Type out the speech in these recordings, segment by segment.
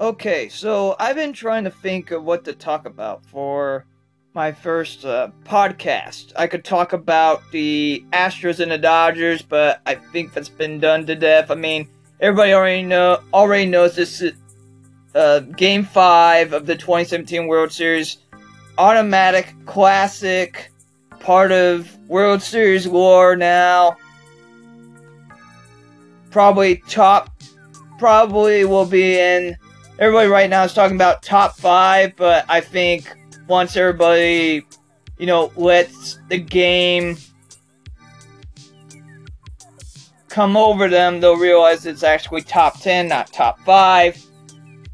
Okay, so I've been trying to think of what to talk about for my first uh, podcast. I could talk about the Astros and the Dodgers, but I think that's been done to death. I mean, everybody already know already knows this is uh, Game Five of the 2017 World Series. Automatic, classic, part of World Series lore now. Probably top, probably will be in everybody right now is talking about top five, but I think once everybody, you know, lets the game come over them, they'll realize it's actually top 10, not top five.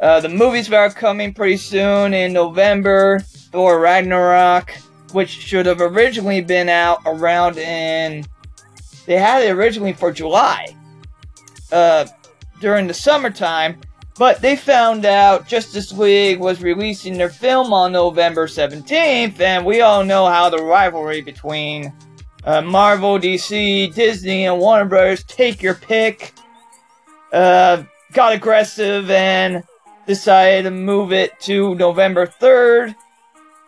Uh, the movies that are coming pretty soon in November Thor Ragnarok, which should have originally been out around in. They had it originally for July, uh, during the summertime, but they found out Justice League was releasing their film on November 17th, and we all know how the rivalry between uh, Marvel, DC, Disney, and Warner Brothers, take your pick, uh, got aggressive and decided to move it to November 3rd.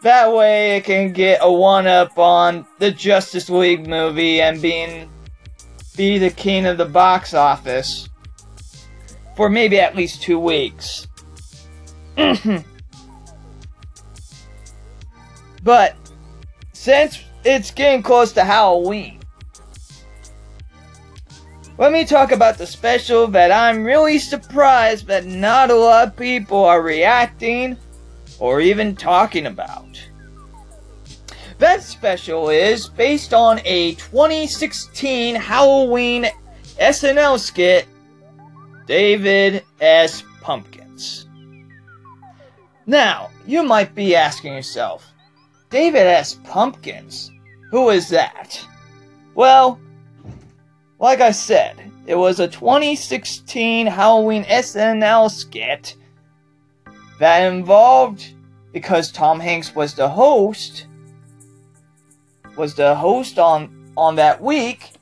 That way it can get a one up on the Justice League movie and being be the king of the box office for maybe at least two weeks. but since it's getting close to Halloween, let me talk about the special that I'm really surprised that not a lot of people are reacting or even talking about. That special is based on a 2016 Halloween SNL skit David S. Pumpkins. Now, you might be asking yourself, David S. Pumpkins? Who is that? Well, like I said, it was a 2016 Halloween SNL skit that involved, because Tom Hanks was the host, was the host on, on that week,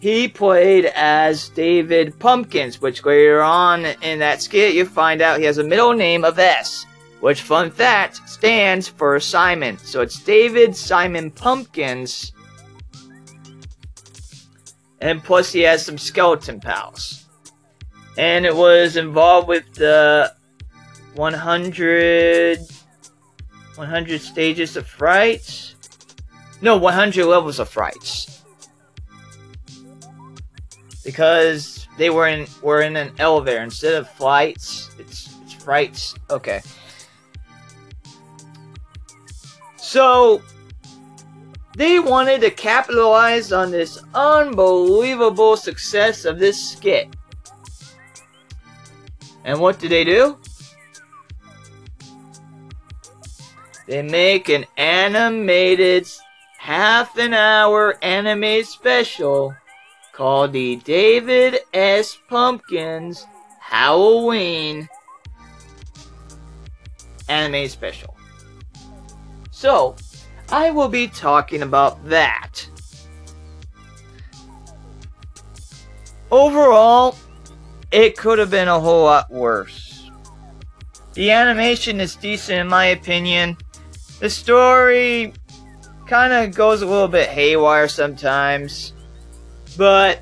he played as David Pumpkins, which later on in that skit you find out he has a middle name of S, which, fun fact, stands for Simon. So it's David Simon Pumpkins. And plus he has some skeleton pals. And it was involved with the 100, 100 stages of fright. No, 100 levels of frights because they were in were in an elevator instead of flights. It's it's frights. Okay. So they wanted to capitalize on this unbelievable success of this skit. And what do they do? They make an animated half an hour anime special called the David S. Pumpkins Halloween anime special. So, I will be talking about that. Overall, it could have been a whole lot worse. The animation is decent in my opinion. The story kind of goes a little bit haywire sometimes. But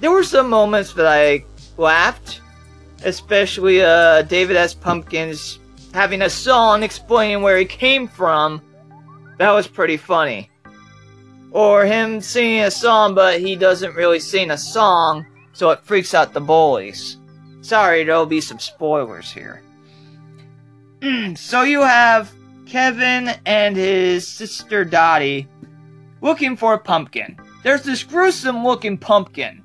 there were some moments that I laughed, especially uh, David S. Pumpkins having a song explaining where he came from. That was pretty funny. Or him singing a song, but he doesn't really sing a song, so it freaks out the bullies. Sorry, there'll be some spoilers here. so you have Kevin and his sister Dottie looking for a pumpkin there's this gruesome looking pumpkin.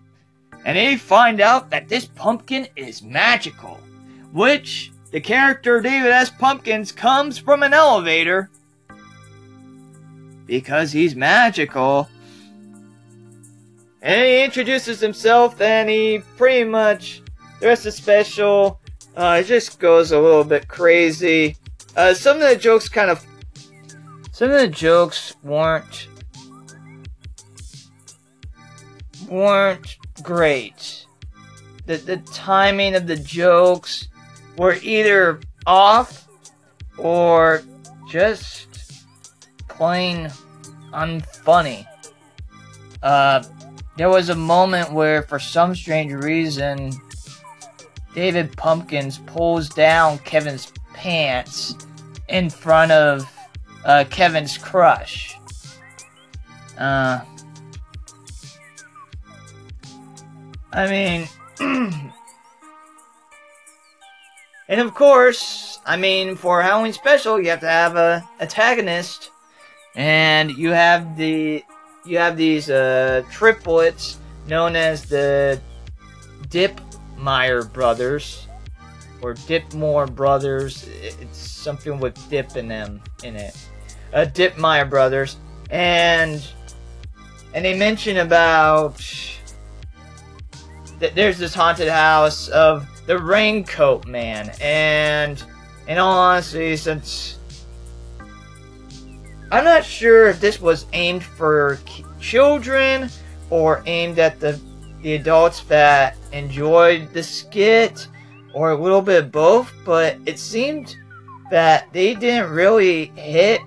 And they find out that this pumpkin is magical. Which, the character David S. Pumpkins comes from an elevator. Because he's magical. And he introduces himself and he pretty much, the rest the special, uh, it just goes a little bit crazy. Uh, some of the jokes kind of, some of the jokes weren't weren't great. the, the timing of the jokes were either off or just plain unfunny. Uh, there was a moment where, for some strange reason, David Pumpkins pulls down Kevin's pants in front of uh, Kevin's crush. Uh, I mean, and of course, I mean, for Halloween special, you have to have a antagonist, and you have the you have these uh, triplets known as the Dip Dipmeyer brothers or Dipmore brothers. It's something with dip in them in it. Uh, Dipmeyer brothers, and and they mention about that there's this haunted house of the Raincoat Man, and in all honesty, since I'm not sure if this was aimed for children or aimed at the the adults that enjoyed the skit or a little bit of both, but it seemed that they didn't really hit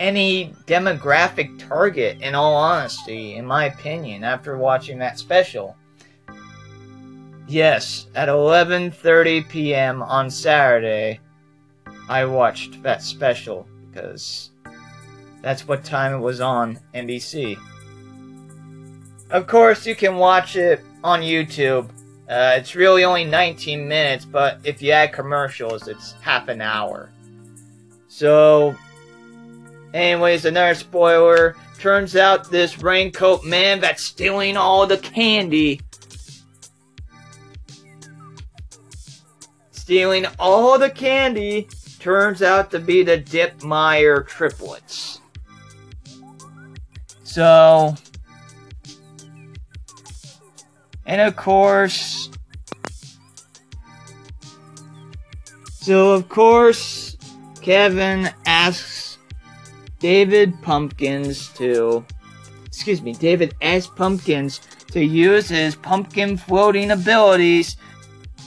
any demographic target in all honesty in my opinion after watching that special. Yes, at 11:30 p.m. on Saturday I watched that special because that's what time it was on NBC. Of course, you can watch it on YouTube. Uh, it's really only 19 minutes, but if you add commercials, it's half an hour. So, anyways, another spoiler. Turns out this raincoat man that's stealing all the candy. Stealing all the candy turns out to be the Dipmeyer triplets. So, and of course, so of course, Kevin asks David Pumpkins to, excuse me, David S. Pumpkins to use his pumpkin floating abilities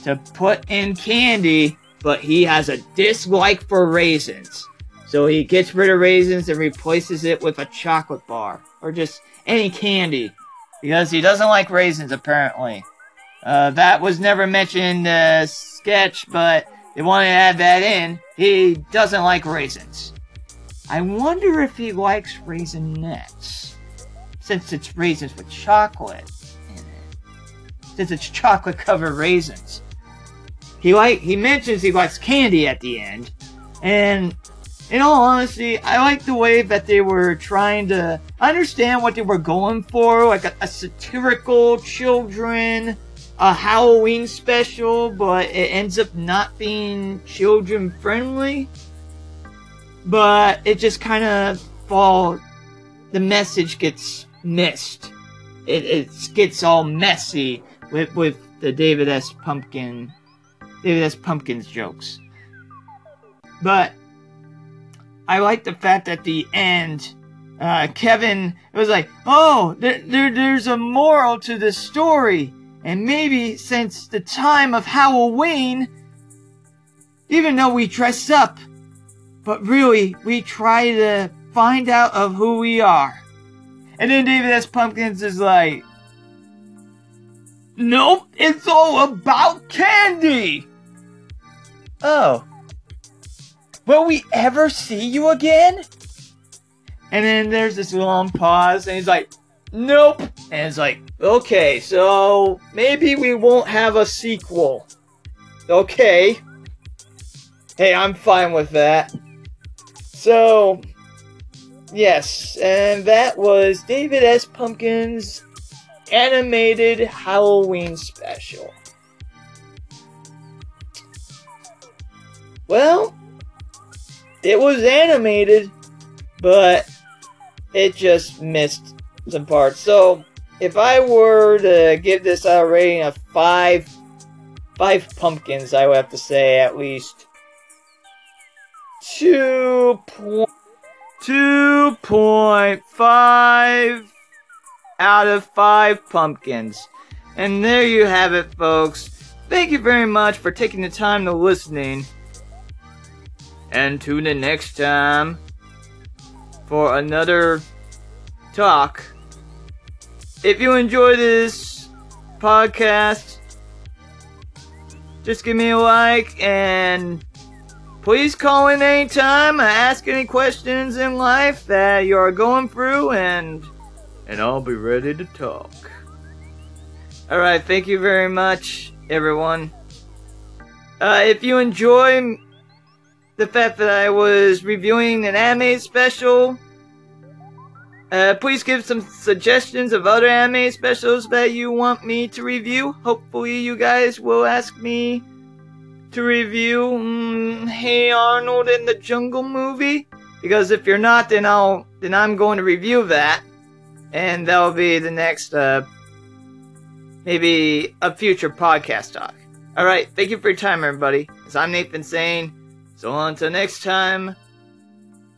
to put in candy, but he has a dislike for raisins. So he gets rid of raisins and replaces it with a chocolate bar. Or just any candy. Because he doesn't like raisins, apparently. Uh, that was never mentioned in the sketch, but they wanted to add that in. He doesn't like raisins. I wonder if he likes Raisinets. Since it's raisins with chocolate in it. Since it's chocolate covered raisins. He like he mentions he likes candy at the end. And in all honesty, I like the way that they were trying to understand what they were going for, like a, a satirical children, a Halloween special, but it ends up not being children friendly. But it just kind of fall. The message gets missed. It, it gets all messy with with the David S. Pumpkin, David S. Pumpkins jokes. But I like the fact that the end, uh, Kevin was like, oh, there, there, there's a moral to this story. And maybe since the time of Halloween, even though we dress up, but really we try to find out of who we are. And then David S. Pumpkins is like, Nope, it's all about candy! Oh. Will we ever see you again? And then there's this long pause, and he's like, Nope. And it's like, okay, so maybe we won't have a sequel. Okay. Hey, I'm fine with that. So, yes, and that was David S. Pumpkin's animated Halloween special. Well, it was animated, but it just missed some parts. So if I were to give this a rating of five, five pumpkins, I would have to say at least two point two point five out of five pumpkins. And there you have it, folks. Thank you very much for taking the time to listening. And tune in next time for another talk. If you enjoy this podcast, just give me a like and please call in anytime. Ask any questions in life that you are going through and and I'll be ready to talk. Alright, thank you very much, everyone. Uh, if you enjoy the fact that I was reviewing an anime special, uh, please give some suggestions of other anime specials that you want me to review. Hopefully, you guys will ask me to review mm, Hey Arnold in the Jungle movie. Because if you're not, then I'll then I'm going to review that and that'll be the next, uh, maybe a future podcast talk. All right, thank you for your time, everybody. As I'm Nathan saying, so until next time,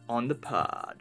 on the pod.